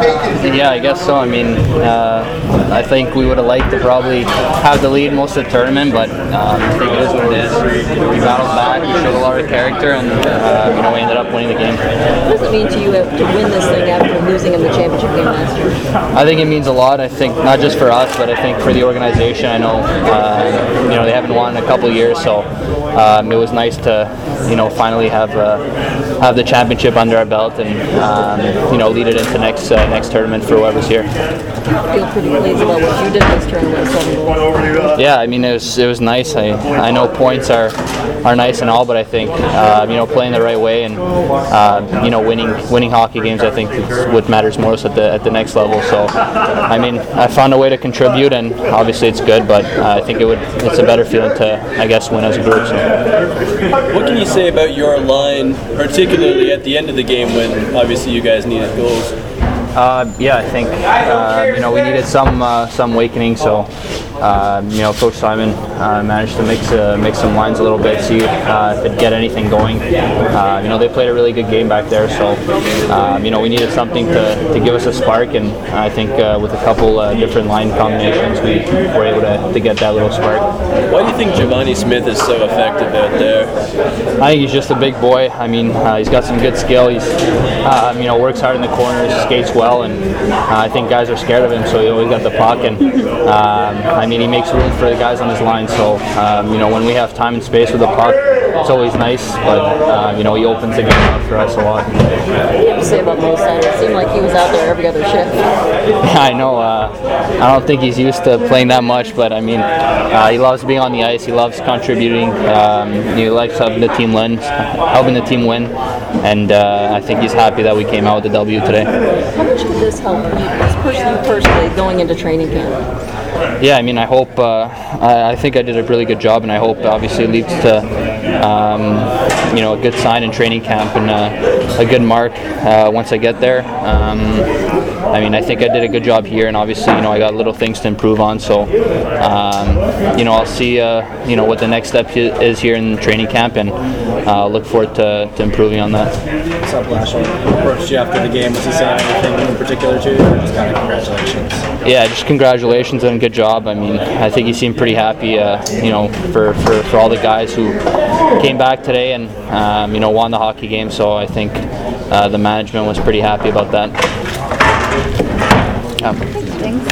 Yeah, I guess so. I mean, uh, I think we would have liked to probably have the lead most of the tournament, but um, I think it is what it is. We battled back, we showed a lot of character, and uh, you know we ended up winning the game. What does it mean to you to win this thing after losing in the championship game last year? I think it means a lot. I think not just for us, but I think for the organization. I know uh, you know they haven't won in a couple of years, so um, it was nice to you know finally have uh, have the championship under our belt and um, you know lead it into next uh, next tournament for whoever's here. I feel pretty pleased about what you did this tournament. Yeah, I mean it was it was nice. I I know points are are nice and all, but I think uh, you know playing the right way and uh, you know winning winning hockey games I think is what matters most at the at the next level. So I mean I found a way to contribute and obviously it's good, but uh, I think it would it's a better feeling to I guess win as a group. So. What can you say about your line, particularly at the end of the game when obviously you guys needed goals? Uh, yeah, I think uh, you know we needed some uh, some awakening. So uh, you know, Coach Simon uh, managed to mix uh, mix some lines a little bit, see uh, if it get anything going. Uh, you know, they played a really good game back there. So um, you know, we needed something to, to give us a spark, and I think uh, with a couple uh, different line combinations, we were able to, to get that little spark. Why do you think Givani Smith is so effective out there? I think he's just a big boy. I mean, uh, he's got some good skill. He's, um, you know, works hard in the corners, skates well, and uh, I think guys are scared of him. So he always got the puck, and um, I mean, he makes room for the guys on his line. So um, you know, when we have time and space with the puck, it's always nice. But uh, you know, he opens the game up for us a lot. What do you have to say about Mo It seemed like he was out there every other shift. Yeah, I know. Uh, I don't think he's used to playing that much, but I mean, uh, he loves being on the ice. He loves contributing. Um, he likes helping the team win, helping the team win, and uh, I think he's happy that we came out with the W today. How much could this help you, personally, personally, going into training camp? Yeah, I mean, I hope. Uh, I, I think I did a really good job, and I hope obviously it leads to um, you know a good sign in training camp and uh, a good mark uh, once I get there. Um, I mean, I think I did a good job here, and obviously, you know, I got little things to improve on. So, um, you know, I'll see, uh, you know, what the next step is here in training camp, and uh, look forward to, to improving on that. What's up, Lashley? Approached you after the game. Was he saying anything in particular to you? Just kind of congratulations. Yeah, just congratulations and good job. I mean, I think he seemed pretty happy, uh, you know, for, for, for all the guys who came back today and, um, you know, won the hockey game. So I think uh, the management was pretty happy about that. Yeah.